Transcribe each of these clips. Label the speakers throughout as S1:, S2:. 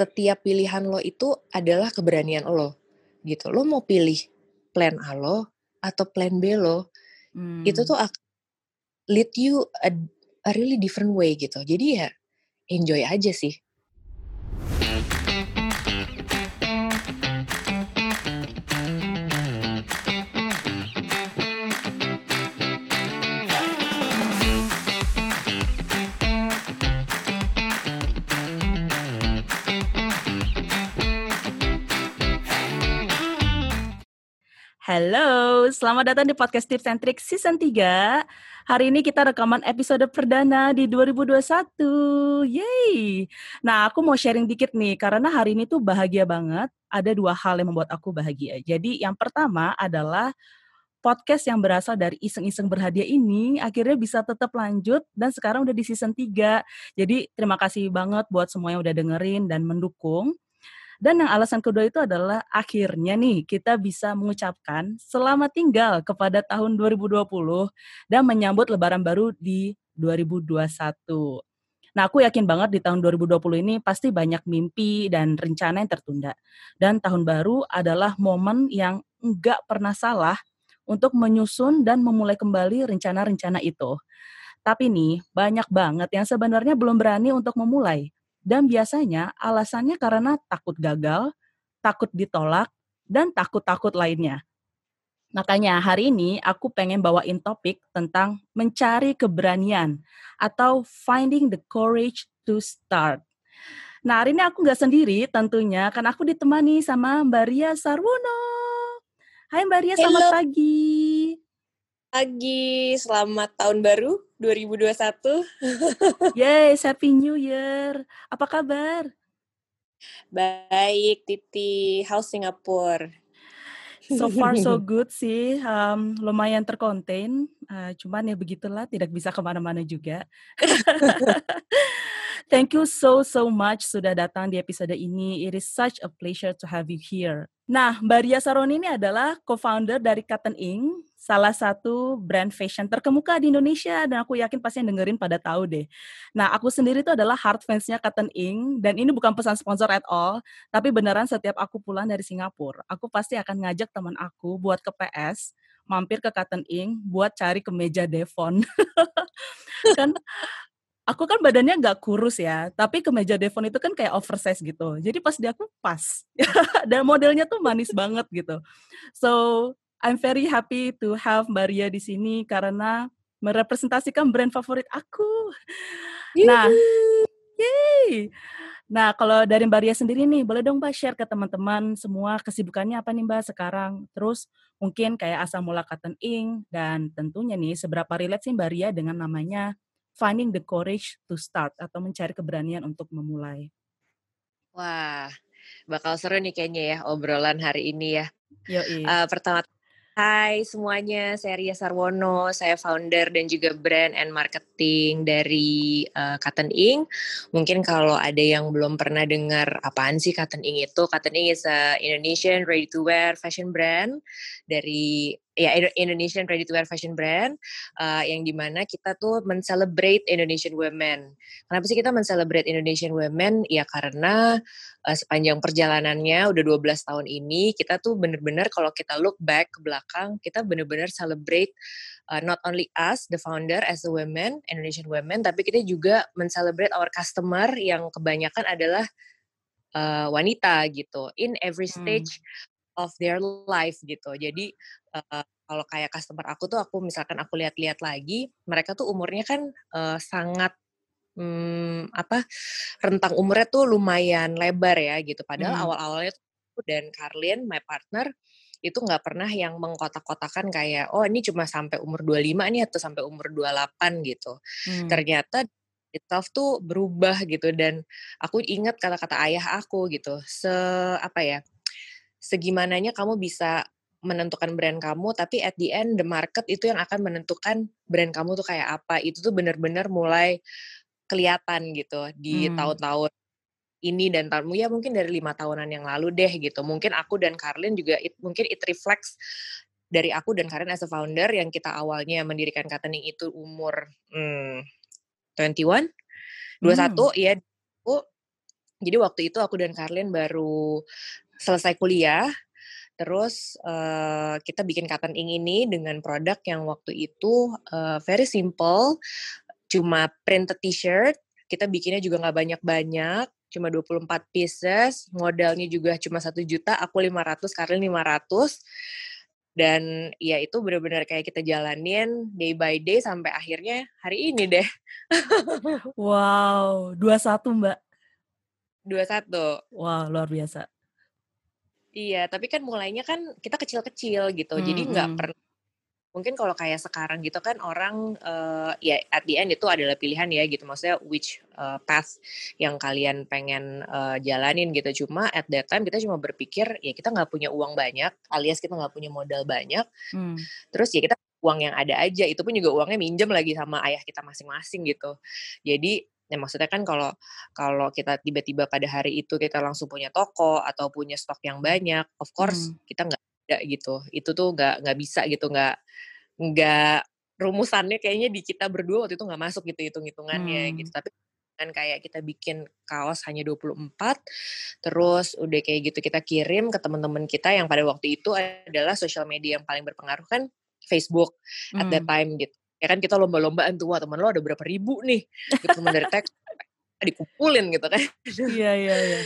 S1: setiap pilihan lo itu adalah keberanian lo gitu. Lo mau pilih plan A lo atau plan B lo, hmm. itu tuh lead you a, a really different way gitu. Jadi ya enjoy aja sih.
S2: Halo, selamat datang di podcast Tips and Tricks Season 3. Hari ini kita rekaman episode perdana di 2021. Yeay! Nah, aku mau sharing dikit nih, karena hari ini tuh bahagia banget. Ada dua hal yang membuat aku bahagia. Jadi, yang pertama adalah podcast yang berasal dari iseng-iseng berhadiah ini akhirnya bisa tetap lanjut dan sekarang udah di season 3. Jadi, terima kasih banget buat semua yang udah dengerin dan mendukung. Dan yang alasan kedua itu adalah akhirnya nih kita bisa mengucapkan selamat tinggal kepada tahun 2020 dan menyambut lebaran baru di 2021. Nah, aku yakin banget di tahun 2020 ini pasti banyak mimpi dan rencana yang tertunda. Dan tahun baru adalah momen yang enggak pernah salah untuk menyusun dan memulai kembali rencana-rencana itu. Tapi nih, banyak banget yang sebenarnya belum berani untuk memulai. Dan biasanya alasannya karena takut gagal, takut ditolak, dan takut-takut lainnya. Makanya hari ini aku pengen bawain topik tentang mencari keberanian atau finding the courage to start. Nah hari ini aku nggak sendiri tentunya, kan aku ditemani sama Mbak Ria Sarwono. Hai Mbak Ria, selamat Hello. pagi.
S1: Pagi, selamat tahun baru 2021.
S2: Yes, Happy New Year. Apa kabar?
S1: Baik, Titi. How's Singapore?
S2: So far so good sih, um, lumayan terkonten. Uh, cuman ya begitulah, tidak bisa ke mana-mana juga. Thank you so so much sudah datang di episode ini. It is such a pleasure to have you here. Nah, Mbak Ria Saroni ini adalah co-founder dari Cotton Ink, salah satu brand fashion terkemuka di Indonesia dan aku yakin pasti yang dengerin pada tahu deh. Nah, aku sendiri itu adalah hard fansnya Cotton Ink dan ini bukan pesan sponsor at all, tapi beneran setiap aku pulang dari Singapura, aku pasti akan ngajak teman aku buat ke PS, mampir ke Cotton Ink buat cari kemeja Devon. kan aku kan badannya nggak kurus ya, tapi kemeja Devon itu kan kayak oversize gitu. Jadi pas di aku pas. Dan modelnya tuh manis banget gitu. So, I'm very happy to have Maria di sini karena merepresentasikan brand favorit aku. Nah, yay. Nah, kalau dari Mbak Ria sendiri nih, boleh dong Mbak share ke teman-teman semua kesibukannya apa nih Mbak sekarang? Terus mungkin kayak asal mula Cotton Ink dan tentunya nih seberapa relate sih Mbak Ria dengan namanya finding the courage to start atau mencari keberanian untuk memulai.
S1: Wah, bakal seru nih kayaknya ya obrolan hari ini ya. Yoi. Uh, pertama Hai semuanya, saya Ria Sarwono, saya founder dan juga brand and marketing dari uh, Cotton Ink. Mungkin kalau ada yang belum pernah dengar apaan sih Cotton Ink itu, Cotton Ink is a Indonesian ready to wear fashion brand dari ya Indonesian ready to wear fashion brand uh, yang di mana kita tuh mencelebrate Indonesian women. Kenapa sih kita mencelebrate Indonesian women? Ya karena uh, sepanjang perjalanannya udah 12 tahun ini kita tuh bener-bener kalau kita look back ke belakang kita bener-bener celebrate uh, not only us the founder as a women Indonesian women tapi kita juga mencelebrate our customer yang kebanyakan adalah uh, wanita gitu in every hmm. stage hmm of their life gitu. Jadi uh, kalau kayak customer aku tuh aku misalkan aku lihat-lihat lagi, mereka tuh umurnya kan uh, sangat hmm, apa rentang umurnya tuh lumayan lebar ya gitu. Padahal hmm. awal-awalnya tuh dan Carlin my partner itu nggak pernah yang mengkotak-kotakan kayak oh ini cuma sampai umur 25 nih atau sampai umur 28 gitu. Hmm. Ternyata itself tuh berubah gitu dan aku ingat kata-kata ayah aku gitu. Se apa ya? Segimananya kamu bisa menentukan brand kamu, tapi at the end the market itu yang akan menentukan brand kamu tuh kayak apa. Itu tuh bener-bener mulai kelihatan gitu di hmm. tahun-tahun ini dan tahunmu ya mungkin dari lima tahunan yang lalu deh gitu. Mungkin aku dan Karlin juga it, mungkin it reflects dari aku dan Karin as a founder yang kita awalnya mendirikan Katening itu umur hmm, 21, 21 hmm. ya aku Jadi waktu itu aku dan Karlin baru selesai kuliah, terus uh, kita bikin cotton ink ini dengan produk yang waktu itu uh, very simple, cuma printed t-shirt, kita bikinnya juga nggak banyak-banyak, cuma 24 pieces, modalnya juga cuma satu juta, aku 500, Karlin 500, dan ya itu benar-benar kayak kita jalanin day by day sampai akhirnya hari ini deh.
S2: wow, 21 mbak.
S1: 21.
S2: Wah, wow, luar biasa.
S1: Iya, tapi kan mulainya kan kita kecil-kecil gitu. Hmm, Jadi nggak hmm. pernah mungkin kalau kayak sekarang gitu kan orang uh, ya at the end itu adalah pilihan ya gitu maksudnya which uh, path yang kalian pengen uh, jalanin gitu cuma at that time kita cuma berpikir ya kita nggak punya uang banyak alias kita nggak punya modal banyak hmm. terus ya kita uang yang ada aja itu pun juga uangnya minjem lagi sama ayah kita masing-masing gitu jadi Ya maksudnya kan kalau kalau kita tiba-tiba pada hari itu kita langsung punya toko atau punya stok yang banyak, of course hmm. kita nggak ada gitu. Itu tuh nggak nggak bisa gitu, nggak nggak rumusannya kayaknya di kita berdua waktu itu nggak masuk gitu hitung-hitungannya hmm. gitu. Tapi kan kayak kita bikin kaos hanya 24 terus udah kayak gitu kita kirim ke teman-teman kita yang pada waktu itu adalah sosial media yang paling berpengaruh kan Facebook hmm. at that time gitu ya kan kita lomba-lombaan tuh wah teman lo ada berapa ribu nih? Gitu teman dari teks dikumpulin gitu kan.
S2: Iya iya iya.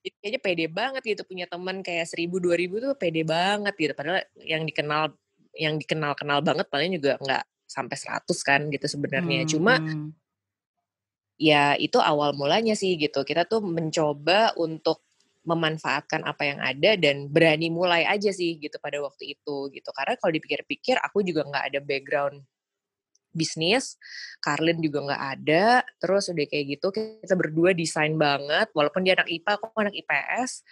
S1: Kayaknya pede banget gitu punya teman kayak seribu dua ribu tuh pede banget gitu. Padahal yang dikenal yang dikenal kenal banget paling juga nggak sampai seratus kan gitu sebenarnya. Hmm, cuma hmm. ya itu awal mulanya sih gitu. Kita tuh mencoba untuk memanfaatkan apa yang ada dan berani mulai aja sih gitu pada waktu itu gitu. Karena kalau dipikir-pikir aku juga nggak ada background bisnis, Karlin juga nggak ada, terus udah kayak gitu kita berdua desain banget, walaupun dia anak IPA, aku anak IPS,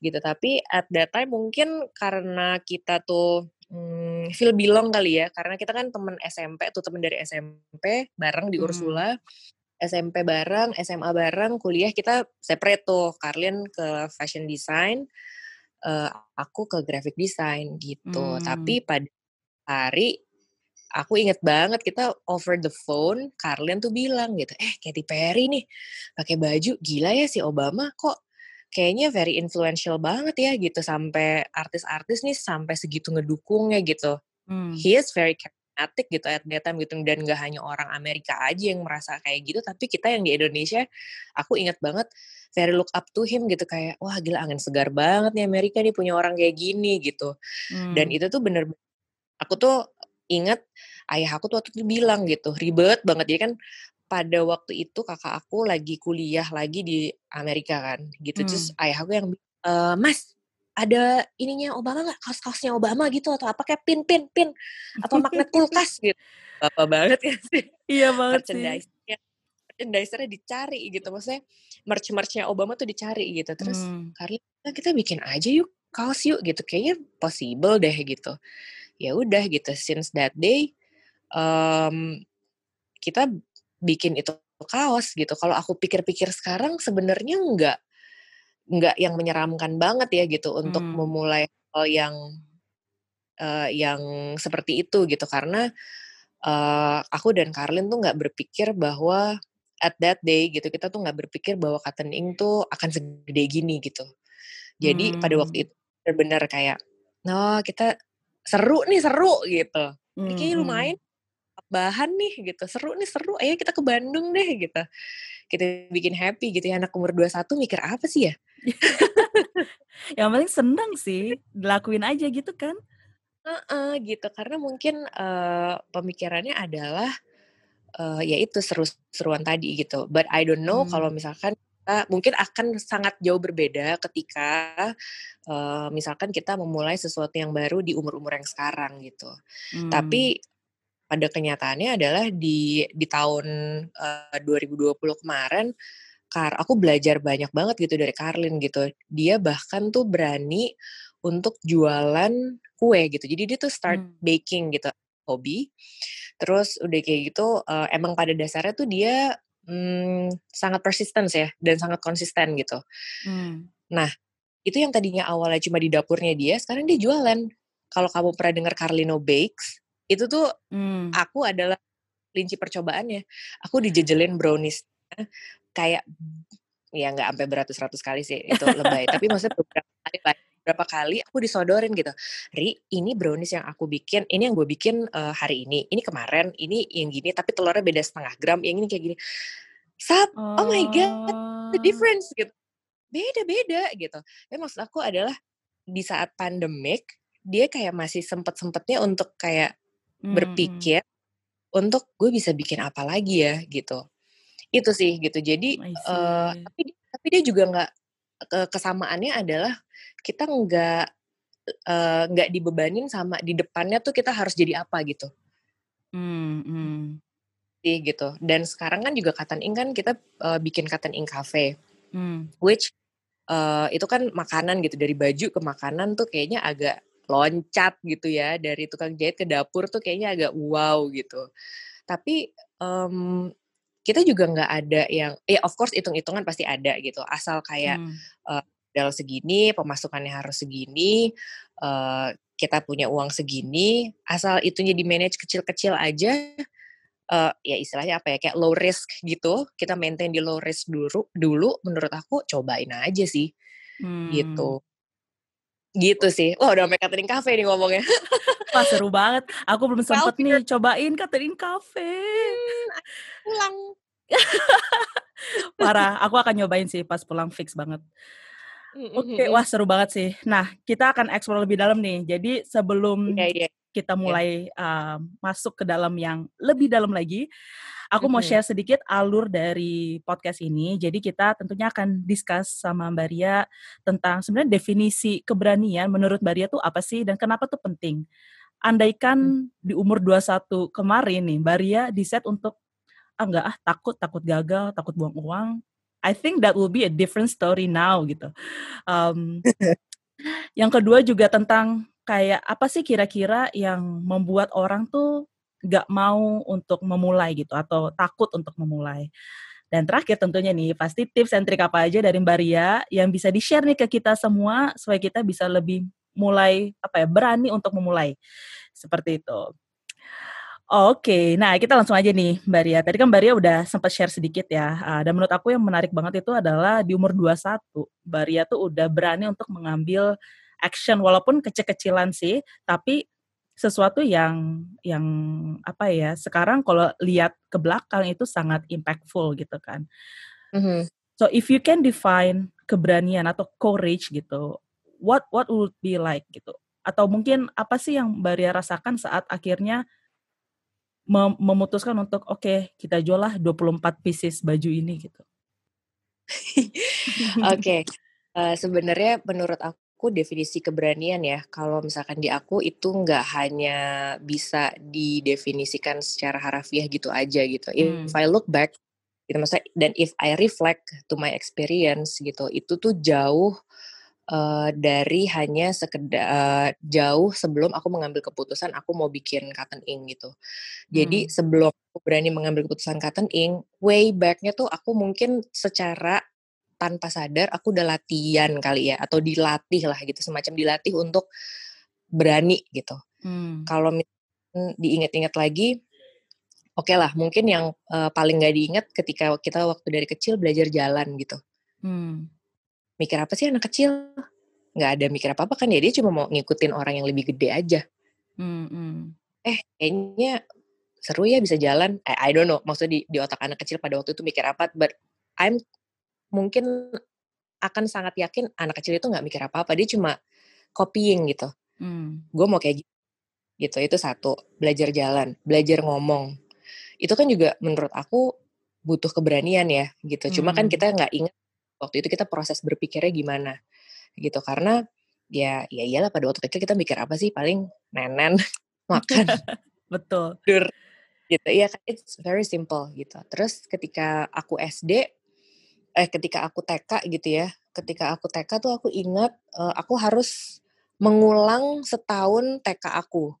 S1: gitu. Tapi at that time mungkin karena kita tuh hmm, feel belong kali ya, karena kita kan temen SMP, tuh temen dari SMP bareng di Ursula, hmm. SMP bareng, SMA bareng, kuliah kita separate tuh. Karlin ke fashion design, uh, aku ke graphic design gitu. Hmm. Tapi pada hari aku inget banget kita over the phone, Karlin tuh bilang gitu, eh Katy Perry nih pakai baju gila ya si Obama kok kayaknya very influential banget ya gitu sampai artis-artis nih sampai segitu ngedukungnya gitu. Hmm. He is very fanatik gitu at that time gitu dan gak hanya orang Amerika aja yang merasa kayak gitu tapi kita yang di Indonesia aku ingat banget very look up to him gitu kayak wah gila angin segar banget nih Amerika nih punya orang kayak gini gitu hmm. dan itu tuh bener aku tuh ingat ayah aku tuh waktu itu bilang gitu ribet banget. Dia kan pada waktu itu kakak aku lagi kuliah lagi di Amerika kan gitu. Hmm. terus ayah aku yang e, mas ada ininya Obama nggak? Kaos-kaosnya Obama gitu atau apa kayak pin pin pin atau magnet kulkas gitu. Bapak banget ya sih.
S2: Iya banget
S1: merchandise sih. Merchandise-nya dicari gitu maksudnya merch merchnya Obama tuh dicari gitu. Terus hmm. karena kita bikin aja yuk kaos yuk gitu. Kayaknya possible deh gitu ya udah gitu since that day um, kita bikin itu kaos gitu kalau aku pikir-pikir sekarang sebenarnya enggak nggak yang menyeramkan banget ya gitu untuk hmm. memulai hal yang uh, yang seperti itu gitu karena uh, aku dan Karlin tuh nggak berpikir bahwa at that day gitu kita tuh nggak berpikir bahwa cotton ink tuh akan segede gini gitu jadi hmm. pada waktu hmm. itu benar-benar kayak no kita seru nih seru gitu. Hmm. kayaknya lumayan bahan nih gitu. Seru nih seru. Ayo kita ke Bandung deh gitu. Kita bikin happy gitu ya. Anak umur 21 mikir apa sih ya?
S2: Yang penting seneng sih. Dilakuin aja gitu kan?
S1: Uh-uh, gitu. Karena mungkin uh, pemikirannya adalah uh, ya itu seru-seruan tadi gitu. But I don't know hmm. kalau misalkan kita mungkin akan sangat jauh berbeda ketika uh, misalkan kita memulai sesuatu yang baru di umur-umur yang sekarang gitu hmm. tapi pada kenyataannya adalah di di tahun uh, 2020 kemarin Kar aku belajar banyak banget gitu dari Karlin gitu. Dia bahkan tuh berani untuk jualan kue gitu. Jadi dia tuh start hmm. baking gitu, hobi. Terus udah kayak gitu uh, emang pada dasarnya tuh dia hmm, sangat persisten ya dan sangat konsisten gitu. Hmm. Nah, itu yang tadinya awalnya cuma di dapurnya dia, sekarang dia jualan. Kalau kamu pernah dengar Carlino Bakes, itu tuh hmm. aku adalah kelinci percobaannya. Aku dijejelin brownies kayak ya nggak sampai beratus-ratus kali sih itu lebay tapi maksudnya beberapa kali beberapa kali aku disodorin gitu Ri ini brownies yang aku bikin ini yang gue bikin uh, hari ini ini kemarin ini yang gini tapi telurnya beda setengah gram yang ini kayak gini. Sap, oh, oh my god the oh. difference gitu. Beda beda gitu. Tapi maksud aku adalah di saat pandemik dia kayak masih sempet sempetnya untuk kayak hmm. berpikir untuk gue bisa bikin apa lagi ya gitu. Itu sih gitu. Jadi uh, tapi tapi dia juga nggak kesamaannya adalah kita nggak nggak uh, dibebanin sama di depannya tuh kita harus jadi apa gitu. Hmm, hmm. gitu. Dan sekarang kan juga Cotton Ink kan kita uh, bikin Cotton Ink Cafe. Hmm. which uh, itu kan makanan gitu. Dari baju ke makanan tuh kayaknya agak loncat gitu ya. Dari tukang jahit ke dapur tuh kayaknya agak wow gitu. Tapi um, kita juga nggak ada yang ya of course hitung-hitungan pasti ada gitu asal kayak hmm. uh, dalam segini pemasukannya harus segini uh, kita punya uang segini asal itunya di manage kecil-kecil aja uh, ya istilahnya apa ya kayak low risk gitu kita maintain di low risk dulu dulu menurut aku cobain aja sih gitu. hmm. gitu Gitu sih. Wah udah sampai catering cafe nih ngomongnya.
S2: Wah seru banget. Aku belum sempet nih cobain catering cafe. Hmm,
S1: pulang.
S2: Parah, aku akan nyobain sih pas pulang fix banget. Oke, okay, wah seru banget sih. Nah, kita akan explore lebih dalam nih. Jadi sebelum yeah, yeah. kita iya. mulai yeah. uh, masuk ke dalam yang lebih dalam lagi, Aku mau share sedikit alur dari podcast ini. Jadi kita tentunya akan discuss sama Mbak Ria tentang sebenarnya definisi keberanian menurut Mbak Ria tuh apa sih dan kenapa tuh penting. Andaikan hmm. di umur 21 kemarin nih Mbak Ria diset untuk ah enggak ah takut takut gagal, takut buang uang. I think that will be a different story now gitu. Um, yang kedua juga tentang kayak apa sih kira-kira yang membuat orang tuh nggak mau untuk memulai gitu atau takut untuk memulai. Dan terakhir tentunya nih pasti tips and trik apa aja dari Mbak Ria yang bisa di-share nih ke kita semua supaya kita bisa lebih mulai apa ya berani untuk memulai. Seperti itu. Oke, nah kita langsung aja nih Mbak Ria. Tadi kan Mbak Ria udah sempat share sedikit ya. Ah, dan menurut aku yang menarik banget itu adalah di umur 21, Mbak Ria tuh udah berani untuk mengambil action walaupun kecil-kecilan sih, tapi sesuatu yang yang apa ya sekarang kalau lihat ke belakang itu sangat impactful gitu kan. Mm-hmm. So if you can define keberanian atau courage gitu, what what would be like gitu? Atau mungkin apa sih yang Mbak Ria rasakan saat akhirnya mem memutuskan untuk oke okay, kita jual lah 24 pieces baju ini gitu.
S1: oke. okay. Uh, eh, sebenarnya menurut aku aku definisi keberanian ya, kalau misalkan di aku itu nggak hanya bisa didefinisikan secara harafiah gitu aja gitu. Hmm. If I look back, gitu maksudnya, dan if I reflect to my experience gitu, itu tuh jauh uh, dari hanya sekedar uh, jauh sebelum aku mengambil keputusan aku mau bikin cotton ink gitu. Jadi hmm. sebelum aku berani mengambil keputusan cotton ink, way backnya tuh aku mungkin secara tanpa sadar aku udah latihan kali ya atau dilatih lah gitu semacam dilatih untuk berani gitu. Hmm. Kalau diingat-ingat lagi, oke okay lah mungkin yang uh, paling nggak diingat ketika kita waktu dari kecil belajar jalan gitu. Hmm. Mikir apa sih anak kecil? Nggak ada mikir apa apa kan ya dia cuma mau ngikutin orang yang lebih gede aja. Hmm, hmm. Eh kayaknya seru ya bisa jalan. Eh, I don't know maksudnya di, di otak anak kecil pada waktu itu mikir apa, but I'm mungkin akan sangat yakin anak kecil itu nggak mikir apa-apa dia cuma copying gitu. Hmm. gue mau kayak gitu gitu itu satu belajar jalan belajar ngomong. Itu kan juga menurut aku butuh keberanian ya gitu. Cuma kan hmm. kita nggak ingat waktu itu kita proses berpikirnya gimana gitu. Karena ya ya iyalah pada waktu kecil kita mikir apa sih? Paling nenen makan
S2: betul.
S1: dur gitu. Ya it's very simple gitu. Terus ketika aku SD eh ketika aku TK gitu ya ketika aku TK tuh aku ingat uh, aku harus mengulang setahun TK aku.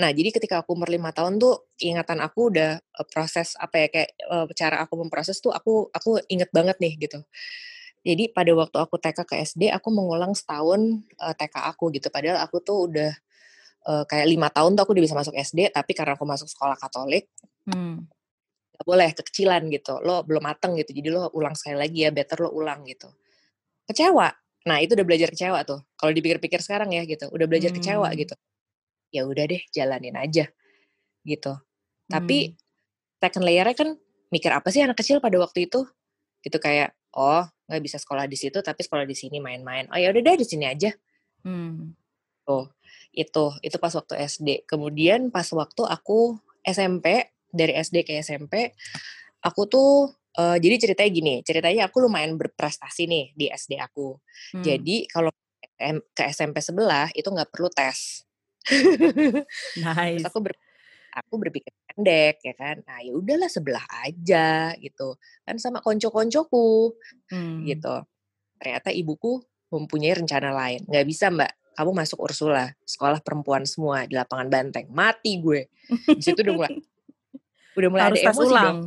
S1: Nah jadi ketika aku umur lima tahun tuh ingatan aku udah uh, proses apa ya kayak uh, cara aku memproses tuh aku aku inget banget nih gitu. Jadi pada waktu aku TK ke SD aku mengulang setahun uh, TK aku gitu. Padahal aku tuh udah uh, kayak lima tahun tuh aku udah bisa masuk SD tapi karena aku masuk sekolah Katolik hmm gak boleh kekecilan gitu. Lo belum mateng gitu jadi lo ulang sekali lagi ya better lo ulang gitu. Kecewa. Nah itu udah belajar kecewa tuh. Kalau dipikir-pikir sekarang ya gitu udah belajar hmm. kecewa gitu. Ya udah deh jalanin aja gitu. Hmm. tapi second layernya kan mikir apa sih anak kecil pada waktu itu? Gitu kayak oh nggak bisa sekolah di situ tapi sekolah di sini main-main. Oh ya udah deh di sini aja. Hmm. tuh itu. Itu pas waktu SD kemudian pas waktu aku SMP dari SD ke SMP aku tuh uh, jadi ceritanya gini ceritanya aku lumayan berprestasi nih di SD aku. Hmm. jadi kalau ke SMP sebelah itu nggak perlu tes.
S2: Nice.
S1: Terus aku ber, aku berpikir pendek ya kan. Nah ya udahlah sebelah aja gitu. Kan sama konco-koncoku hmm. gitu. Ternyata ibuku mempunyai rencana lain. Nggak bisa mbak. Kamu masuk Ursula sekolah perempuan semua di lapangan banteng. Mati gue. Di situ udah mulai udah mulai
S2: harus
S1: ada
S2: tes ulang dong.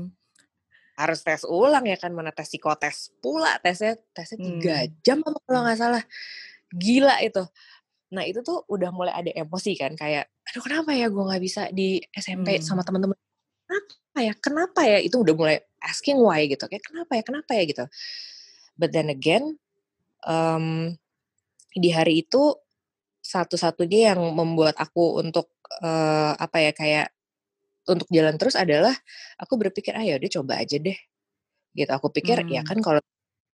S1: harus tes ulang ya kan mana tes psikotes pula tesnya tesnya tiga hmm. jam kalau nggak salah gila itu Nah itu tuh udah mulai ada emosi kan kayak, aduh kenapa ya gue nggak bisa di SMP hmm. sama temen-temen? Kenapa ya? Kenapa ya? Itu udah mulai asking why gitu. Kayak kenapa ya? Kenapa ya gitu. But then again, um, di hari itu satu-satunya yang membuat aku untuk uh, apa ya kayak untuk jalan terus adalah aku berpikir ah ya udah coba aja deh gitu aku pikir ya hmm. ya kan kalau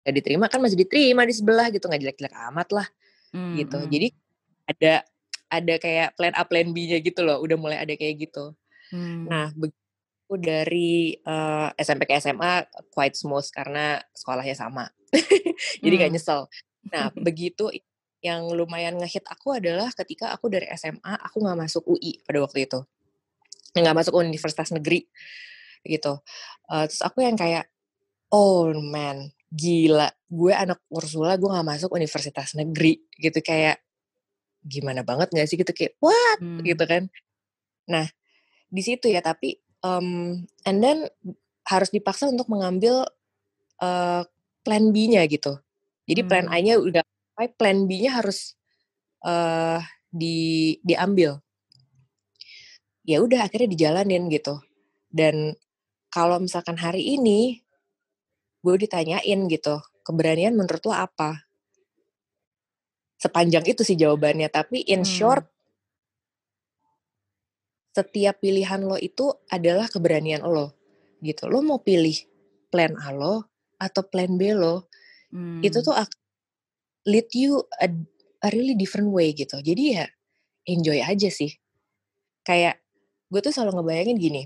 S1: nggak diterima kan masih diterima di sebelah gitu nggak jelek-jelek amat lah hmm. gitu hmm. jadi ada ada kayak plan A plan B-nya gitu loh udah mulai ada kayak gitu hmm. nah begitu dari uh, eh, SMP ke SMA quite smooth karena sekolahnya sama jadi hmm. gak nyesel nah begitu yang lumayan ngehit aku adalah ketika aku dari SMA aku nggak masuk UI pada waktu itu nggak masuk universitas negeri gitu. Uh, terus aku yang kayak oh man gila gue anak Ursula gue nggak masuk universitas negeri gitu kayak gimana banget gak sih? Gitu kayak what? Hmm. gitu kan. Nah di situ ya tapi um, and then harus dipaksa untuk mengambil uh, plan B-nya gitu. Jadi hmm. plan A-nya udah plan B-nya harus uh, di diambil ya udah akhirnya dijalanin gitu. Dan kalau misalkan hari ini gue ditanyain gitu keberanian menurut lo apa? Sepanjang itu sih jawabannya tapi in hmm. short setiap pilihan lo itu adalah keberanian lo gitu. Lo mau pilih plan A lo atau plan B lo hmm. itu tuh lead you a, a really different way gitu. Jadi ya enjoy aja sih. Kayak gue tuh selalu ngebayangin gini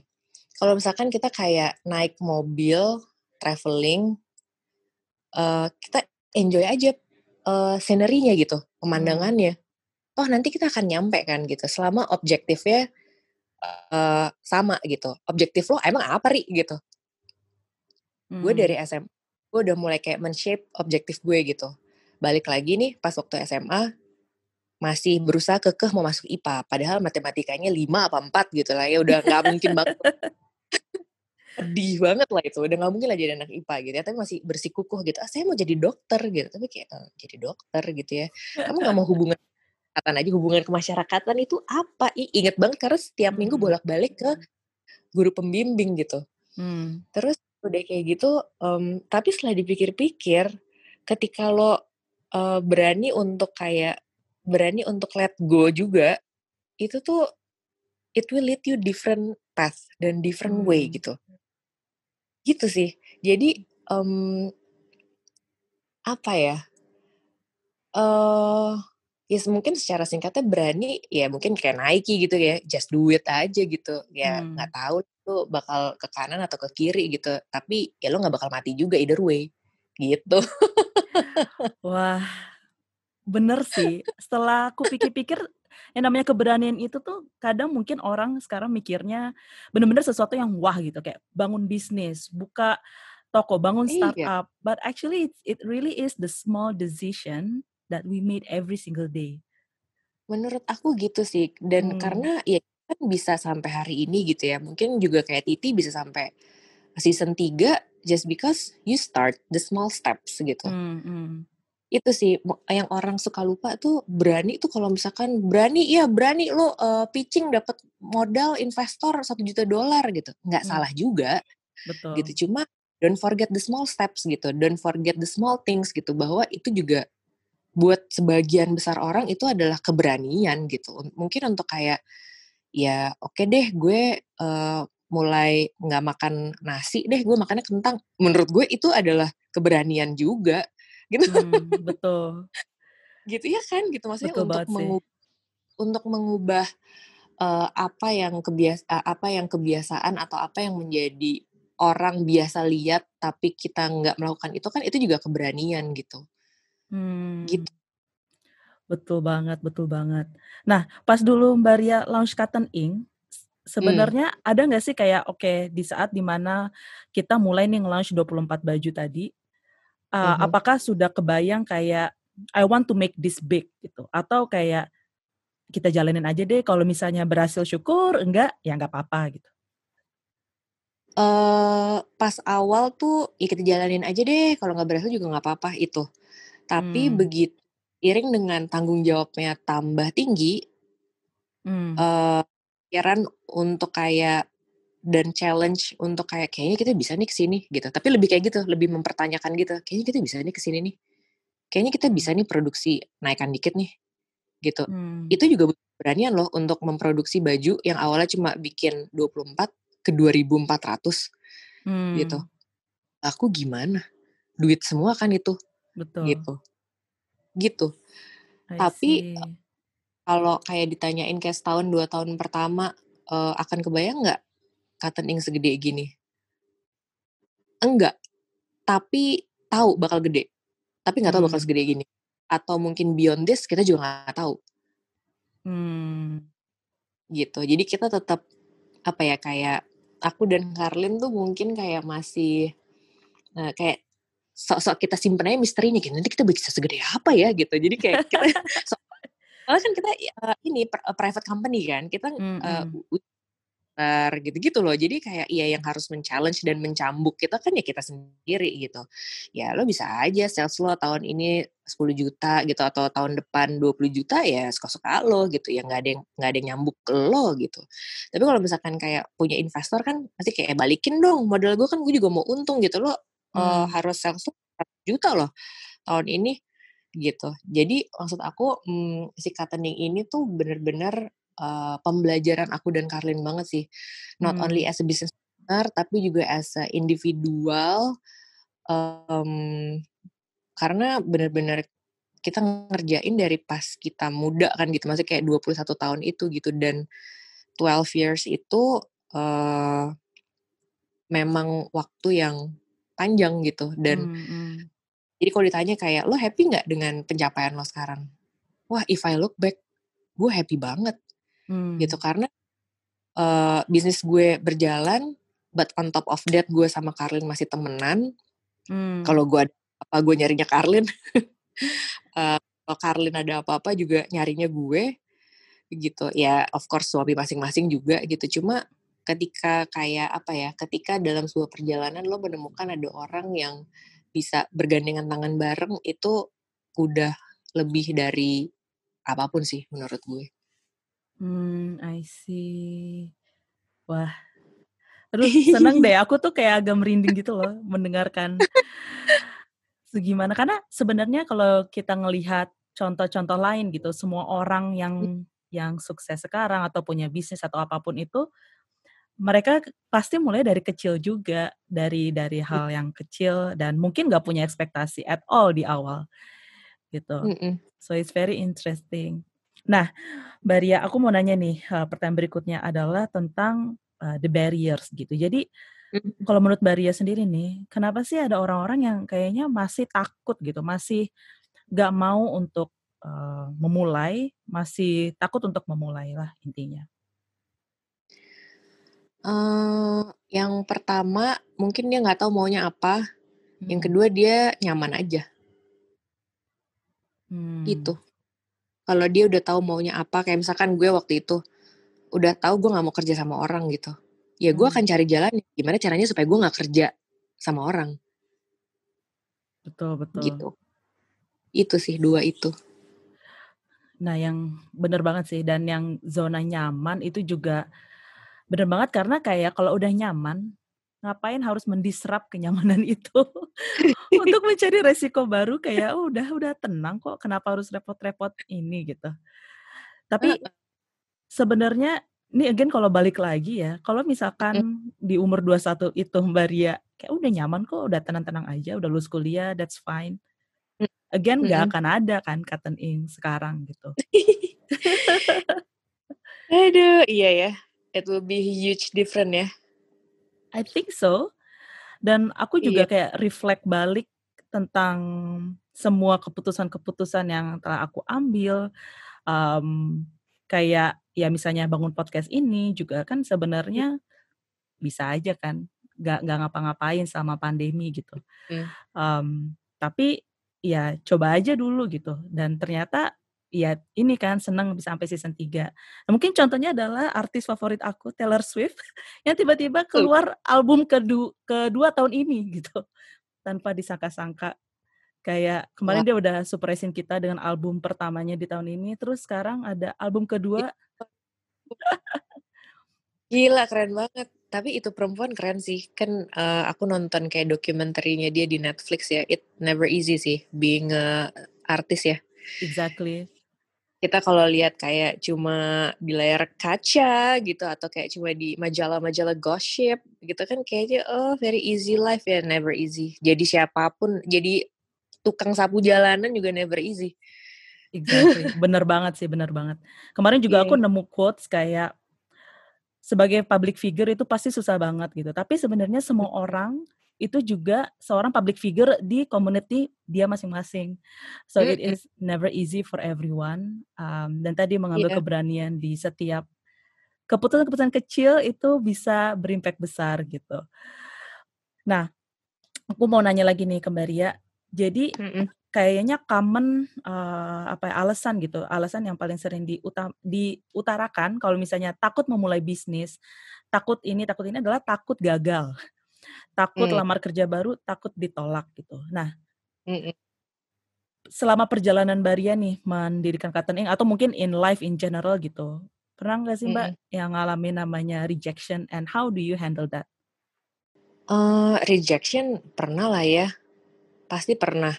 S1: kalau misalkan kita kayak naik mobil traveling uh, kita enjoy aja uh, scenerinya gitu, hmm. pemandangannya. Oh nanti kita akan nyampe kan gitu, selama objektifnya uh, sama gitu. Objektif lo emang apa ri gitu? Hmm. Gue dari SM, gue udah mulai kayak men-shape objektif gue gitu. Balik lagi nih pas waktu SMA, masih berusaha kekeh mau masuk IPA. Padahal matematikanya 5 apa 4 gitu lah ya udah nggak mungkin banget. sedih banget lah itu udah nggak mungkin lah jadi anak IPA gitu ya tapi masih bersikukuh gitu ah saya mau jadi dokter gitu tapi kayak e, jadi dokter gitu ya kamu nggak mau hubungan kesehatan aja hubungan kemasyarakatan itu apa I, inget banget karena setiap minggu hmm. bolak-balik ke guru pembimbing gitu hmm. terus udah kayak gitu um, tapi setelah dipikir-pikir ketika lo uh, berani untuk kayak berani untuk let go juga itu tuh it will lead you different path dan different way hmm. gitu gitu sih jadi um, apa ya uh, ya mungkin secara singkatnya berani ya mungkin kayak Nike gitu ya just do it aja gitu ya nggak hmm. tahu tuh bakal ke kanan atau ke kiri gitu tapi ya lo nggak bakal mati juga either way gitu
S2: wah bener sih setelah aku pikir-pikir yang namanya keberanian itu tuh kadang mungkin orang sekarang mikirnya benar-benar sesuatu yang wah gitu kayak bangun bisnis, buka toko, bangun iya. startup. Iya. But actually it, really is the small decision that we made every single day.
S1: Menurut aku gitu sih dan hmm. karena ya kan bisa sampai hari ini gitu ya. Mungkin juga kayak Titi bisa sampai season 3 just because you start the small steps gitu. Hmm, hmm itu sih yang orang suka lupa tuh berani tuh kalau misalkan berani ya berani lo uh, pitching dapat modal investor satu juta dolar gitu. Nggak hmm. salah juga. Betul. gitu. Cuma don't forget the small steps gitu. Don't forget the small things gitu bahwa itu juga buat sebagian besar orang itu adalah keberanian gitu. Mungkin untuk kayak ya oke okay deh gue uh, mulai nggak makan nasi deh gue makannya kentang. Menurut gue itu adalah keberanian juga gitu hmm,
S2: betul
S1: gitu ya kan gitu maksudnya betul untuk mengubah untuk mengubah uh, apa yang kebiasa apa yang kebiasaan atau apa yang menjadi orang biasa lihat tapi kita nggak melakukan itu kan itu juga keberanian gitu
S2: hmm. gitu betul banget betul banget nah pas dulu Mbak Ria launch Cotton Ink Hmm. Sebenarnya hmm. ada nggak sih kayak oke okay, di saat di mana kita mulai nih nge-launch 24 baju tadi, uh, uh-huh. apakah sudah kebayang kayak I want to make this big gitu atau kayak kita jalanin aja deh kalau misalnya berhasil syukur enggak ya nggak apa-apa gitu.
S1: Uh, pas awal tuh ya kita jalanin aja deh kalau nggak berhasil juga nggak apa-apa itu. Tapi hmm. begitu iring dengan tanggung jawabnya tambah tinggi, hmm. uh, pikiran untuk kayak dan challenge untuk kayak kayaknya kita bisa nih ke sini gitu. Tapi lebih kayak gitu, lebih mempertanyakan gitu. Kayaknya kita bisa nih ke sini nih. Kayaknya kita bisa nih produksi naikkan dikit nih gitu. Hmm. Itu juga beranian loh untuk memproduksi baju yang awalnya cuma bikin 24 ke 2400 hmm. gitu. Aku gimana? Duit semua kan itu. Betul. Gitu. Gitu. Tapi kalau kayak ditanyain kayak setahun dua tahun pertama uh, akan kebayang nggak cotton ink segede gini? Enggak, tapi tahu bakal gede. Tapi nggak tahu hmm. bakal segede gini. Atau mungkin beyond this kita juga nggak tahu. Hmm. Gitu. Jadi kita tetap apa ya kayak aku dan Karlin tuh mungkin kayak masih uh, kayak sok-sok kita simpen aja misterinya gitu. Nanti kita bisa segede apa ya gitu. Jadi kayak kita Soalnya kan kita uh, ini private company kan, kita mm -hmm. uh, gitu-gitu loh. Jadi kayak iya yang harus men-challenge dan mencambuk kita kan ya kita sendiri gitu. Ya lo bisa aja sales lo tahun ini 10 juta gitu atau tahun depan 20 juta ya suka-suka lo gitu. Ya nggak ada yang nggak ada yang nyambuk ke lo gitu. Tapi kalau misalkan kayak punya investor kan pasti kayak balikin dong modal gue kan gue juga mau untung gitu lo hmm. uh, harus sales lo juta loh tahun ini gitu. Jadi maksud aku hmm, si Katening ini tuh bener-bener uh, pembelajaran aku dan Karlin banget sih. Not hmm. only as a business owner tapi juga as a individual. Um, karena bener-bener kita ngerjain dari pas kita muda kan gitu. Maksudnya kayak 21 tahun itu gitu. Dan 12 years itu uh, memang waktu yang panjang gitu. Dan hmm, hmm jadi kalau ditanya kayak lo happy nggak dengan pencapaian lo sekarang? Wah, if I look back, gue happy banget. Hmm. Gitu karena uh, bisnis gue berjalan, but on top of that gue sama Karlin masih temenan. Hmm. Kalau gue apa gue nyarinya Karlin. uh, kalau Karlin ada apa-apa juga nyarinya gue. Gitu. Ya of course suami masing-masing juga gitu. Cuma ketika kayak apa ya, ketika dalam sebuah perjalanan lo menemukan ada orang yang bisa bergandengan tangan bareng itu udah lebih dari apa pun sih menurut gue.
S2: Hmm, I see. Wah, terus seneng deh. Aku tuh kayak agak merinding gitu loh mendengarkan segimana. Karena sebenarnya kalau kita ngelihat contoh-contoh lain gitu, semua orang yang hmm. yang sukses sekarang atau punya bisnis atau apa pun itu mereka pasti mulai dari kecil juga dari dari hal yang kecil dan mungkin nggak punya ekspektasi at all di awal gitu mm -mm. so it's very interesting nah Mbak Ria aku mau nanya nih uh, pertanyaan berikutnya adalah tentang uh, the barriers gitu jadi mm kalau menurut Mbak Ria sendiri nih kenapa sih ada orang-orang yang kayaknya masih takut gitu masih nggak mau untuk uh, memulai masih takut untuk memulai lah intinya
S1: Uh, yang pertama mungkin dia nggak tahu maunya apa, yang hmm. kedua dia nyaman aja. Hmm. Itu. Kalau dia udah tahu maunya apa, kayak misalkan gue waktu itu udah tahu gue nggak mau kerja sama orang gitu, ya gue hmm. akan cari jalan gimana caranya supaya gue nggak kerja sama orang.
S2: Betul betul.
S1: Gitu. Itu sih dua itu.
S2: Nah yang bener banget sih dan yang zona nyaman itu juga Bener banget karena kayak kalau udah nyaman, ngapain harus mendisrupt kenyamanan itu untuk mencari resiko baru kayak oh, udah udah tenang kok kenapa harus repot-repot ini gitu. Tapi sebenarnya ini again kalau balik lagi ya, kalau misalkan hmm. di umur 21 itu Mbak Ria kayak udah nyaman kok, udah tenang-tenang aja, udah lulus kuliah, that's fine. Mm. Again nggak hmm. akan ada kan cotton ink sekarang gitu.
S1: Aduh, iya ya. It will be huge different ya.
S2: I think so. Dan aku juga iya. kayak reflect balik tentang semua keputusan-keputusan yang telah aku ambil. Um, kayak ya misalnya bangun podcast ini juga kan sebenarnya bisa aja kan nggak nggak ngapa-ngapain sama pandemi gitu. Hmm. Um, tapi ya coba aja dulu gitu dan ternyata ya ini kan senang bisa sampai season 3. Nah, mungkin contohnya adalah artis favorit aku Taylor Swift yang tiba-tiba keluar album kedua, kedua tahun ini gitu. Tanpa disangka-sangka. Kayak kemarin dia udah surprisein kita dengan album pertamanya di tahun ini, terus sekarang ada album kedua.
S1: Gila keren banget. Tapi itu perempuan keren sih. Kan uh, aku nonton kayak dokumenterinya dia di Netflix ya. It never easy sih being a artis ya.
S2: Exactly
S1: kita kalau lihat kayak cuma di layar kaca gitu atau kayak cuma di majalah-majalah gossip gitu kan kayaknya oh very easy life ya never easy. Jadi siapa pun jadi tukang sapu jalanan juga never easy.
S2: Exactly. Bener banget sih bener banget. Kemarin juga yeah. aku nemu quotes kayak sebagai public figure itu pasti susah banget gitu. Tapi sebenarnya semua orang itu juga seorang public figure di community dia masing-masing. So it is never easy for everyone. Um, dan tadi mengambil yeah. keberanian di setiap keputusan-keputusan kecil itu bisa berimpact besar gitu. Nah, aku mau nanya lagi nih ke Mbak Ria. Jadi mm-hmm. kayaknya common uh, apa ya, alasan gitu, alasan yang paling sering diutam, diutarakan kalau misalnya takut memulai bisnis, takut ini, takut ini adalah takut gagal takut hmm. lamar kerja baru, takut ditolak gitu. Nah, hmm. selama perjalanan Baria nih mendirikan Cotton Ink atau mungkin in life in general gitu, pernah nggak sih Mbak hmm. yang ngalamin namanya rejection and how do you handle that?
S1: Uh, rejection pernah lah ya, pasti pernah.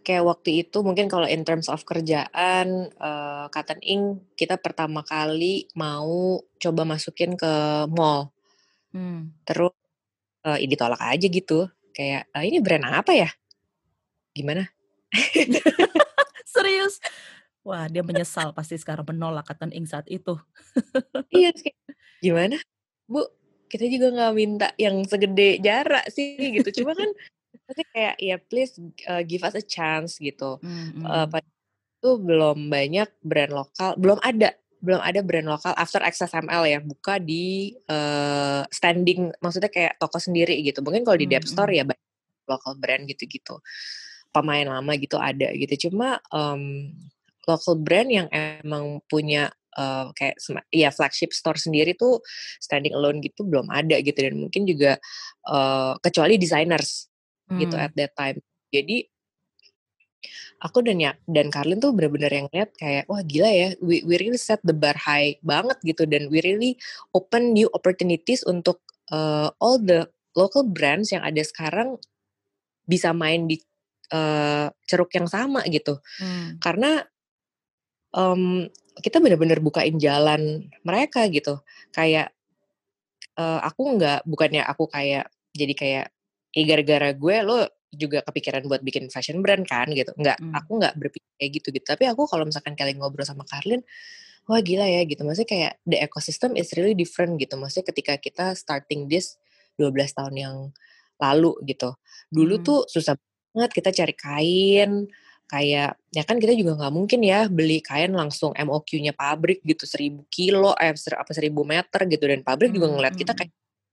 S1: Kayak waktu itu mungkin kalau in terms of kerjaan, uh, Cotton Ink kita pertama kali mau coba masukin ke mall. Hmm. Terus uh, ditolak aja gitu. Kayak, uh, "Ini brand apa ya?" Gimana?
S2: Serius? Wah, dia menyesal pasti sekarang menolak Cotton Ink saat itu.
S1: Iya, kayak, "Gimana, Bu? Kita juga nggak minta yang segede jarak sih," gitu. Cuma kan pasti kayak, "Ya please, uh, give us a chance," gitu. Mm -hmm. uh, itu belum banyak brand lokal belum ada belum ada brand lokal after XSML ya buka di uh, standing maksudnya kayak toko sendiri gitu. Mungkin kalau di hmm, Dep Store hmm. ya lokal brand gitu-gitu. Pemain lama gitu ada gitu. Cuma um, local brand yang emang punya uh, kayak ya flagship store sendiri tuh standing alone gitu belum ada gitu. Dan mungkin juga uh, kecuali designers gitu hmm. gitu at that time. Jadi aku dan ya dan Karlin tuh bener-bener yang lihat kayak wah gila ya we, we really set the bar high banget gitu dan we really open new opportunities untuk uh, all the local brands yang ada sekarang bisa main di uh, ceruk yang sama gitu hmm. karena um, kita bener-bener bukain jalan mereka gitu kayak uh, aku nggak bukannya aku kayak jadi kayak eh gara-gara gue lo juga kepikiran buat bikin fashion brand kan gitu. Nggak, hmm. aku nggak berpikir kayak gitu gitu. Tapi aku kalau misalkan kalian ngobrol sama Karlin, wah gila ya gitu. Maksudnya kayak the ecosystem is really different gitu. Maksudnya ketika kita starting this 12 tahun yang lalu gitu. Dulu hmm. tuh susah banget kita cari kain, kayak ya kan kita juga nggak mungkin ya beli kain langsung MOQ-nya pabrik gitu seribu kilo eh apa seribu meter gitu dan pabrik hmm. juga ngeliat kita kayak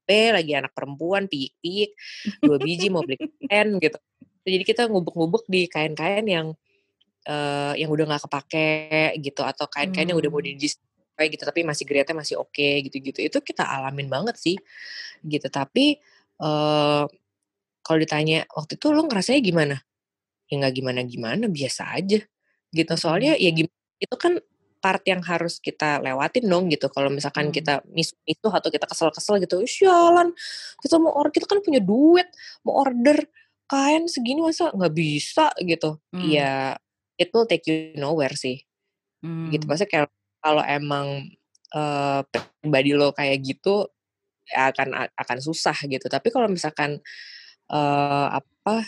S1: lagi anak perempuan piik-piik dua biji mau beli kain gitu jadi kita ngubuk-ngubuk di kain-kain yang uh, yang udah nggak kepake gitu atau kain-kain hmm. yang udah mau hmm. di kayak gitu tapi masih grade masih oke okay, gitu-gitu itu kita alamin banget sih gitu tapi uh, kalau ditanya waktu itu lo ngerasanya gimana ya nggak gimana gimana biasa aja gitu soalnya hmm. ya gimana itu kan part yang harus kita lewatin dong gitu. Kalau misalkan hmm. kita misu itu atau kita kesel-kesel gitu, sialan kita mau order kita kan punya duit mau order kain segini masa nggak bisa gitu. Hmm. Ya it will take you nowhere sih. Gitu. Hmm. Gitu maksudnya kayak kalau emang uh, pribadi lo kayak gitu ya akan akan susah gitu. Tapi kalau misalkan uh, apa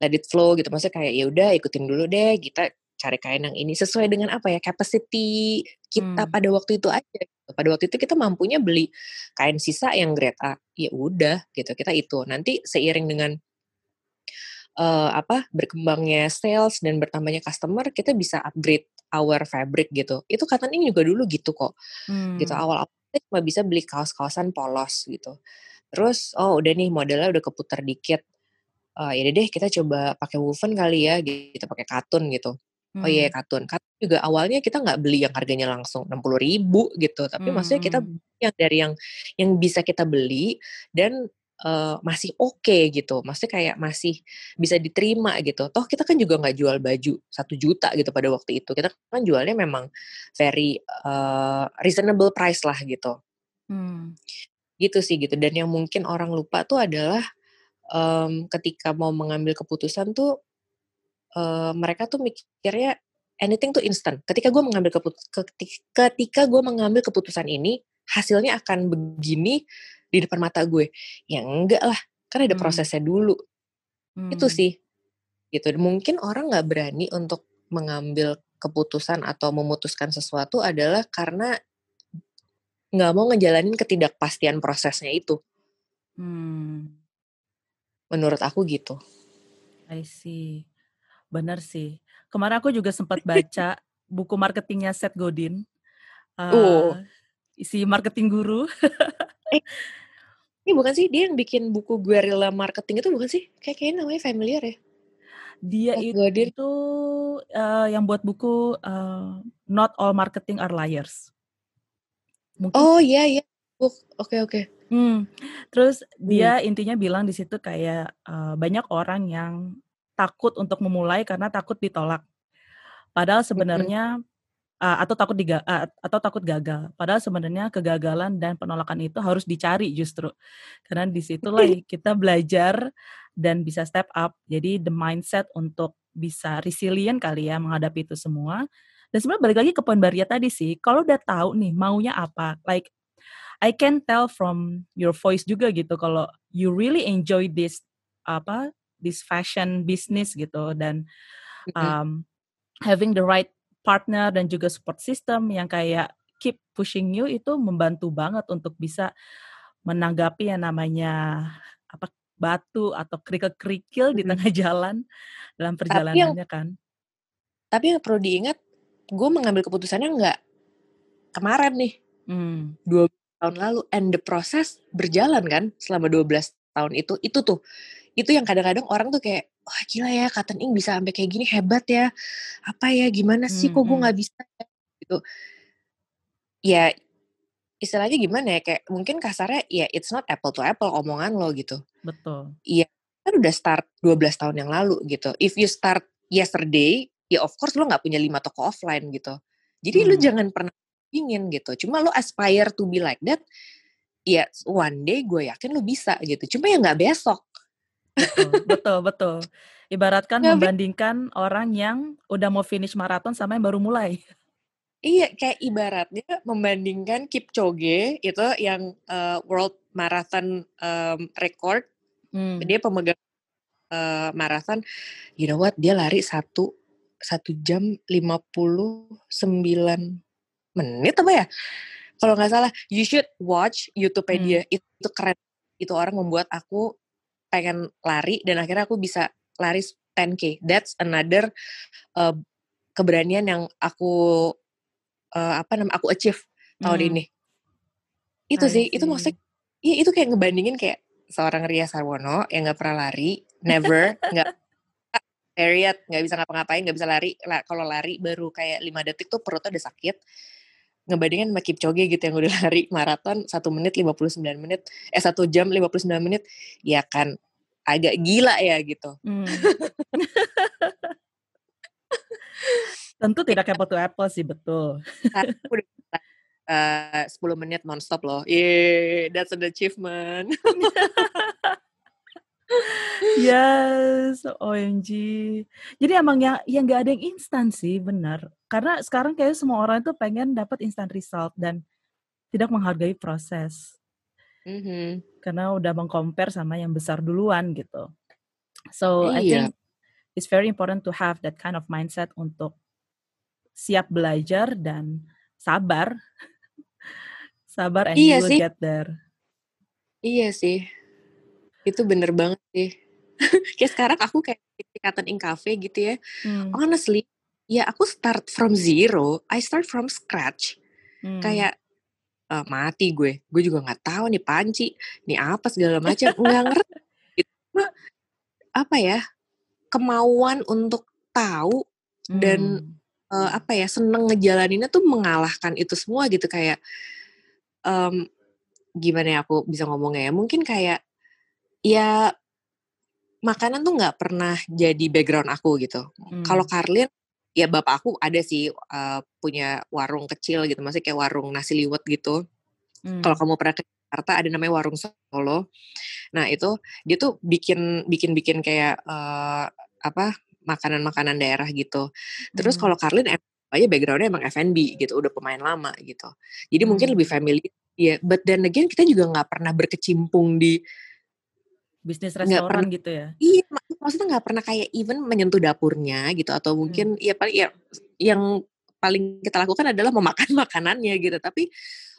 S1: let it flow gitu maksudnya kayak ya udah ikutin dulu deh kita cari kain yang ini sesuai dengan apa ya capacity kita hmm. pada waktu itu aja. Gitu. Pada waktu itu kita mampunya beli kain sisa yang grade A, ya udah gitu kita itu. Nanti seiring dengan uh, apa berkembangnya sales dan bertambahnya customer, kita bisa upgrade our fabric gitu. Itu kata ini juga dulu gitu kok. Gitu, hmm. Gitu awal-awal cuma bisa beli kaos-kaosan polos gitu. Terus oh udah nih modelnya udah keputar dikit. Uh, ya deh kita coba pakai woven kali ya gitu pakai katun gitu Oh iya, hmm. katun. Katun juga awalnya kita nggak beli yang harganya langsung enam puluh ribu gitu, tapi hmm. maksudnya kita hmm. yang dari yang yang bisa kita beli dan uh, masih oke okay, gitu, maksudnya kayak masih bisa diterima gitu. Toh kita kan juga nggak jual baju satu juta gitu pada waktu itu, kita kan jualnya memang very uh, reasonable price lah gitu. Hmm. Gitu sih gitu. Dan yang mungkin orang lupa tuh adalah um, ketika mau mengambil keputusan tuh uh, mereka tuh mikirnya anything tuh instant. Ketika gue mengambil keputusan, ketika gue mengambil keputusan ini, hasilnya akan begini di depan mata gue. Ya enggak lah, kan ada hmm. prosesnya dulu. Hmm. Itu sih, gitu. Mungkin orang nggak berani untuk mengambil keputusan atau memutuskan sesuatu adalah karena nggak mau ngejalanin ketidakpastian prosesnya itu. Hmm. Menurut aku gitu.
S2: I see. Benar sih. Kemarin aku juga sempat baca buku marketingnya Seth Godin. Uh, oh. Isi marketing guru.
S1: eh, ini bukan sih dia yang bikin buku guerrilla marketing itu bukan sih? Kayak kayaknya namanya familiar ya.
S2: Dia Seth itu, Godin. itu uh, yang buat buku uh, Not All Marketing Are Liars.
S1: Mungkin. Oh iya iya. Oke okay, oke. Okay.
S2: Hmm. Terus hmm. dia intinya bilang di situ kayak uh, banyak orang yang takut untuk memulai karena takut ditolak. Padahal sebenarnya uh, atau takut diga uh, atau takut gagal. Padahal sebenarnya kegagalan dan penolakan itu harus dicari justru. Karena di situlah kita belajar dan bisa step up. Jadi the mindset untuk bisa resilient kali ya menghadapi itu semua. Dan sebenarnya balik lagi ke poin Baria tadi sih, kalau udah tahu nih maunya apa, like I can tell from your voice juga gitu kalau you really enjoy this apa this fashion business gitu dan um, having the right partner dan juga support system yang kayak keep pushing you itu membantu banget untuk bisa menanggapi yang namanya apa batu atau kerikil-kerikil di tengah jalan dalam perjalanannya tapi yang, kan.
S1: Tapi yang perlu diingat, gue mengambil keputusannya nggak kemarin nih, hmm. dua tahun lalu, and the process berjalan kan selama 12 tahun itu, itu tuh itu yang kadang-kadang orang tuh kayak wah gila ya Cotton Ink bisa sampai kayak gini hebat ya. Apa ya gimana sih hmm, kok gue hmm. nggak bisa ya? gitu. Ya istilahnya gimana ya kayak mungkin kasarnya ya it's not apple to apple omongan lo gitu.
S2: Betul.
S1: Iya kan udah start 12 tahun yang lalu gitu. If you start yesterday ya of course lo nggak punya lima toko offline gitu. Jadi hmm. lo jangan pernah ingin gitu. Cuma lo aspire to be like that ya one day gue yakin lo bisa gitu. Cuma ya nggak besok
S2: Betul, betul, betul. Ibaratkan Nggak membandingkan orang yang udah mau finish maraton sama yang baru mulai.
S1: Iya, kayak ibaratnya membandingkan Kipchoge itu yang uh, World Marathon um, Record, hmm. dia pemegang uh, marathon. You know what? Dia lari satu satu jam lima puluh sembilan menit apa ya? Kalau nggak salah, you should watch YouTube hmm. itu keren. Itu orang membuat aku pengen lari dan akhirnya aku bisa lari 10k. That's another uh, keberanian yang aku uh, apa namanya aku achieve tahun hmm. ini. Itu sih, itu maksudnya iya itu kayak ngebandingin kayak seorang Ria Sarwono yang nggak pernah lari, never nggak period nggak bisa ngapa-ngapain nggak bisa lari La, kalau lari baru kayak lima detik tuh perutnya udah sakit ngebandingin sama Kipchoge gitu yang udah lari maraton satu menit 59 menit eh satu jam 59 menit ya kan agak gila ya gitu. Hmm.
S2: Tentu tidak apple to apple sih, betul. udah
S1: uh, 10 menit nonstop loh. Yeah, that's an achievement.
S2: yes, OMG. Jadi emang yang yang nggak ada yang instan sih, benar. Karena sekarang kayak semua orang itu pengen dapat instant result dan tidak menghargai proses. Mm-hmm. Karena udah mengcompare sama yang besar duluan gitu. So iya. I think it's very important to have that kind of mindset untuk siap belajar dan sabar. sabar and iya you will sih. get there.
S1: Iya sih. Itu bener banget sih. kayak sekarang aku kayak ikatan in cafe gitu ya. Hmm. Honestly, ya aku start from zero. I start from scratch. Hmm. Kayak uh, mati gue. Gue juga nggak tahu nih panci, nih apa segala macam. nggak ngerti. Gitu. Apa ya? Kemauan untuk tahu hmm. dan uh, apa ya seneng ngejalaninnya tuh mengalahkan itu semua gitu kayak um, gimana ya aku bisa ngomongnya ya mungkin kayak ya makanan tuh nggak pernah jadi background aku gitu hmm. kalau Karlin ya bapak aku ada sih uh, punya warung kecil gitu masih kayak warung nasi liwet gitu hmm. kalau kamu pernah ke Jakarta ada namanya warung Solo nah itu dia tuh bikin bikin bikin kayak uh, apa makanan-makanan daerah gitu terus hmm. kalau Karlin aja backgroundnya emang F&B gitu udah pemain lama gitu jadi hmm. mungkin lebih family ya yeah, but then again kita juga nggak pernah berkecimpung di
S2: bisnis restoran gitu ya
S1: iya maksudnya nggak pernah kayak even menyentuh dapurnya gitu atau mungkin hmm. ya paling ya yang paling kita lakukan adalah memakan makanannya gitu tapi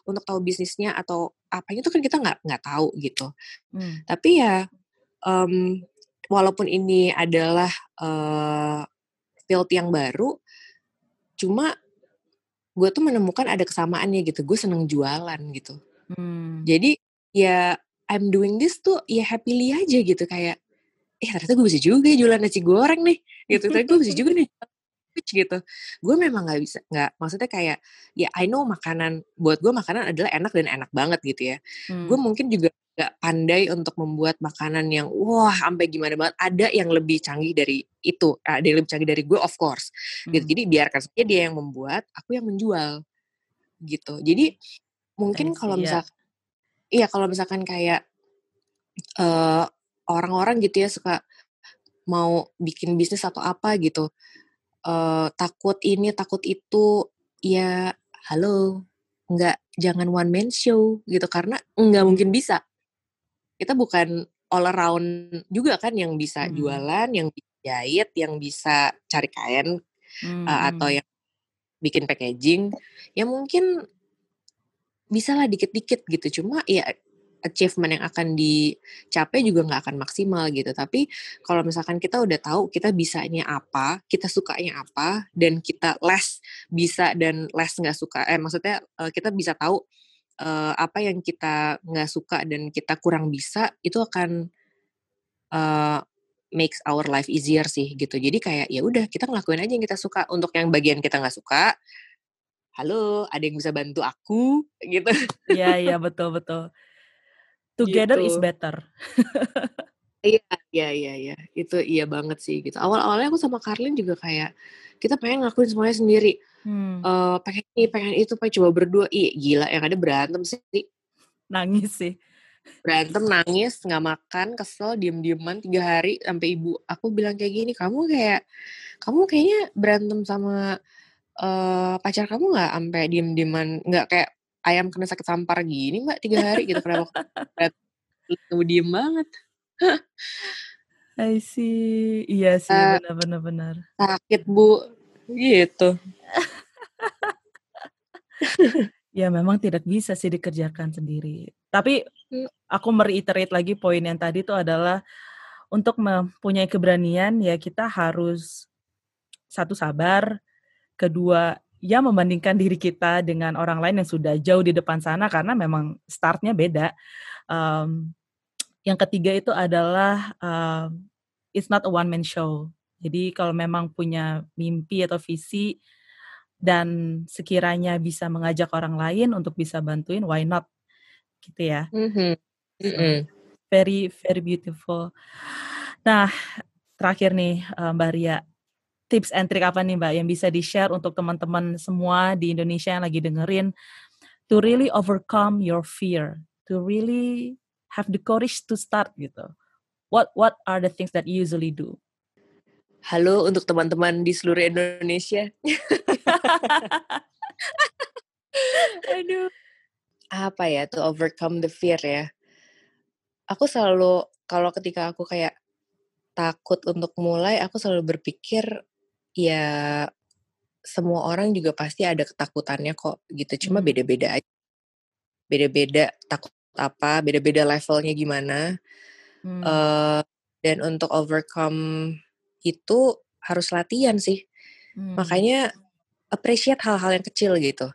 S1: untuk tahu bisnisnya atau apanya itu kan kita nggak nggak tahu gitu hmm. tapi ya um, walaupun ini adalah uh, field yang baru cuma gue tuh menemukan ada kesamaannya gitu gue seneng jualan gitu hmm. jadi ya I'm doing this tuh ya happily aja gitu kayak eh ternyata gue bisa juga jualan nasi goreng nih gitu ternyata gue bisa juga nih gitu gue memang nggak bisa nggak maksudnya kayak ya I know makanan buat gue makanan adalah enak dan enak banget gitu ya hmm. gue mungkin juga gak pandai untuk membuat makanan yang wah sampai gimana banget ada yang lebih canggih dari itu ada yang lebih canggih dari gue of course gitu. hmm. gitu jadi biarkan saja dia yang membuat aku yang menjual gitu jadi mungkin kalau misal iya kalau misalkan kayak uh, orang-orang gitu ya suka mau bikin bisnis atau apa gitu uh, takut ini takut itu ya halo nggak jangan one man show gitu karena nggak mungkin bisa kita bukan all around juga kan yang bisa hmm. jualan, yang jahit, yang bisa cari kain hmm. uh, atau yang bikin packaging. Ya mungkin bisa lah dikit-dikit gitu. Cuma ya achievement yang akan dicapai juga nggak akan maksimal gitu. Tapi kalau misalkan kita udah tahu kita bisanya apa, kita sukanya apa, dan kita less bisa dan less nggak suka, eh maksudnya kita bisa tahu uh, apa yang kita nggak suka dan kita kurang bisa itu akan uh, makes our life easier sih gitu jadi kayak ya udah kita ngelakuin aja yang kita suka untuk yang bagian kita nggak suka halo ada yang bisa bantu aku gitu
S2: iya iya betul betul together gitu. is better
S1: iya iya iya iya itu iya banget sih gitu awal awalnya aku sama Karlin juga kayak kita pengen ngelakuin semuanya sendiri Hmm. Uh, pengen ini, pengen itu, pengen coba berdua. Ih, gila yang ada berantem sih.
S2: Nangis sih.
S1: Berantem, nangis, nggak makan, kesel, diem-dieman tiga hari sampai ibu aku bilang kayak gini, kamu kayak, kamu kayaknya berantem sama uh, pacar kamu nggak sampai diem-dieman, nggak kayak ayam kena sakit sampar gini mbak tiga hari gitu kenapa kamu diem banget.
S2: I see, iya sih, uh, benar-benar benar.
S1: Sakit bu, gitu.
S2: ya memang tidak bisa sih dikerjakan sendiri. Tapi hmm. aku mereiterate lagi poin yang tadi itu adalah untuk mempunyai keberanian ya kita harus satu sabar, kedua ya membandingkan diri kita dengan orang lain yang sudah jauh di depan sana karena memang startnya beda. Um, yang ketiga itu adalah uh, it's not a one man show. Jadi kalau memang punya mimpi atau visi dan sekiranya bisa mengajak orang lain untuk bisa bantuin, why not? Gitu ya. Mm-hmm. Mm-hmm. very very beautiful. Nah, terakhir nih Mbak Ria, tips and trick apa nih Mbak yang bisa di-share untuk teman-teman semua di Indonesia yang lagi dengerin to really overcome your fear, to really have the courage to start gitu. What what are the things that you usually do?
S1: Halo untuk teman-teman di seluruh Indonesia. Aduh. Apa ya to overcome the fear ya? Aku selalu kalau ketika aku kayak takut untuk mulai, aku selalu berpikir ya semua orang juga pasti ada ketakutannya kok gitu. Cuma hmm. beda-beda aja. Beda-beda takut apa, beda-beda levelnya gimana. Hmm. Uh, dan untuk overcome itu harus latihan sih. Hmm. Makanya appreciate hal-hal yang kecil gitu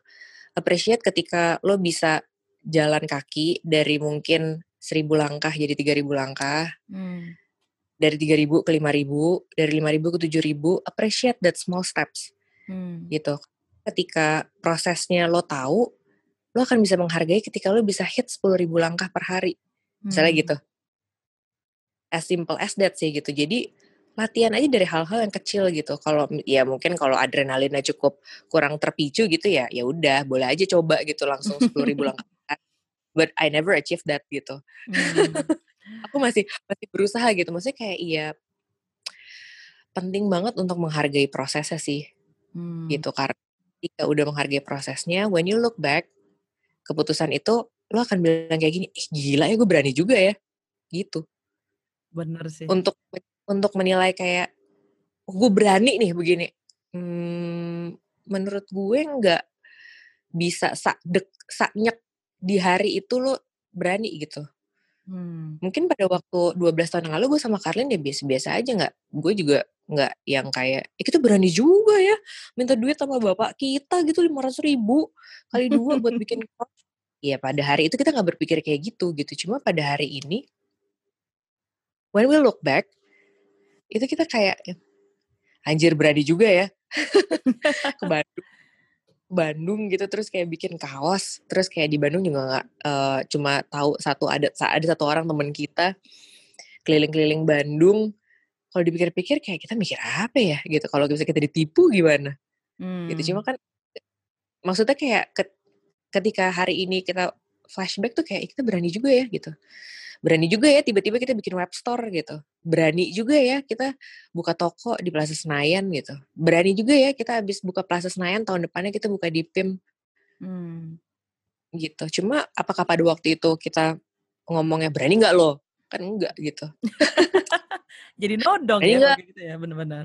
S1: appreciate ketika lo bisa jalan kaki dari mungkin seribu langkah jadi tiga ribu langkah. Hmm. Dari tiga ribu ke lima ribu, dari lima ribu ke tujuh ribu, appreciate that small steps. Hmm. Gitu. Ketika prosesnya lo tahu, lo akan bisa menghargai ketika lo bisa hit sepuluh ribu langkah per hari. Misalnya hmm. gitu. As simple as that sih gitu. Jadi latihan aja dari hal-hal yang kecil gitu. Kalau ya mungkin kalau adrenalinnya cukup kurang terpicu gitu ya, ya udah boleh aja coba gitu langsung sepuluh ribu langkah. But I never achieve that gitu. Hmm. Aku masih masih berusaha gitu. Maksudnya kayak iya penting banget untuk menghargai prosesnya sih. Hmm. Gitu karena jika udah menghargai prosesnya, when you look back, keputusan itu lo akan bilang kayak gini, eh, gila ya gue berani juga ya, gitu.
S2: Bener sih.
S1: Untuk untuk menilai kayak oh, gue berani nih begini hmm, menurut gue nggak bisa sak dek sak nyek di hari itu lo berani gitu hmm. mungkin pada waktu 12 tahun yang lalu gue sama Karlin ya biasa-biasa aja nggak gue juga nggak yang kayak eh, kita berani juga ya minta duit sama bapak kita gitu lima ratus ribu kali dua buat bikin Iya pada hari itu kita nggak berpikir kayak gitu gitu cuma pada hari ini when we look back itu kita kayak anjir berani juga ya ke Bandung Bandung gitu terus kayak bikin kaos terus kayak di Bandung juga nggak uh, cuma tahu satu ada ada satu orang temen kita keliling-keliling Bandung kalau dipikir-pikir kayak kita mikir apa ya gitu kalau bisa kita ditipu gimana hmm. gitu cuma hmm. kan maksudnya kayak ketika hari ini kita flashback tuh kayak kita berani juga ya gitu berani juga ya tiba-tiba kita bikin web store gitu. Berani juga ya kita buka toko di Plaza Senayan gitu. Berani juga ya kita habis buka Plaza Senayan tahun depannya kita buka di PIM hmm. gitu. Cuma apakah pada waktu itu kita ngomongnya berani nggak lo? Kan enggak gitu.
S2: Jadi nodong
S1: berani
S2: ya gitu ya benar-benar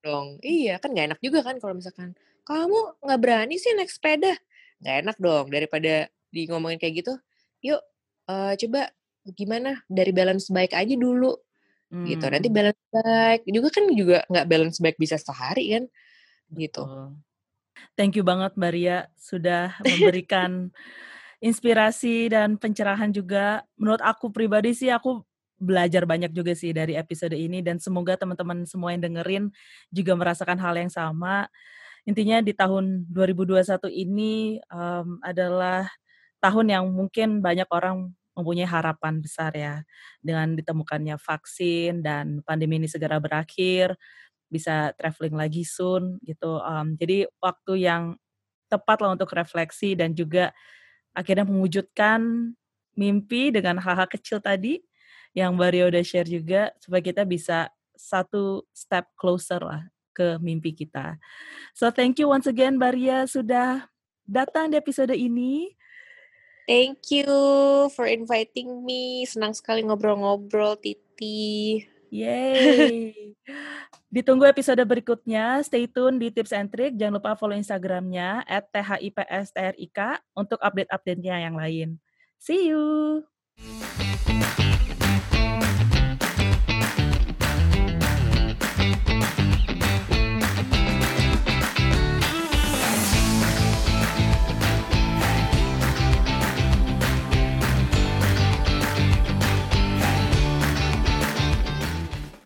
S1: dong iya kan nggak enak juga kan kalau misalkan kamu nggak berani sih naik sepeda. Nggak enak dong daripada di ngomongin kayak gitu. Yuk uh, coba gimana dari balance baik aja dulu. Hmm. gitu nanti hmm. balance baik. Juga kan juga nggak balance baik bisa sehari kan gitu.
S2: Thank you banget Mbak Ria sudah memberikan inspirasi dan pencerahan juga. Menurut aku pribadi sih aku belajar banyak juga sih dari episode ini dan semoga teman-teman semua yang dengerin juga merasakan hal yang sama. Intinya di tahun 2021 ini um, adalah tahun yang mungkin banyak orang mempunyai harapan besar ya dengan ditemukannya vaksin dan pandemi ini segera berakhir bisa traveling lagi soon gitu um, jadi waktu yang tepat lah untuk refleksi dan juga akhirnya mewujudkan mimpi dengan hal-hal kecil tadi yang Mbak Rio udah share juga supaya kita bisa satu step closer lah ke mimpi kita. So thank you once again Mbak Ria sudah datang di episode ini.
S1: Thank you for inviting me. Senang sekali ngobrol-ngobrol, Titi.
S2: Yay. Ditunggu episode berikutnya. Stay tune di Tips and Trick. Jangan lupa follow Instagramnya at THIPSTRIK untuk update-update-nya yang lain. See you.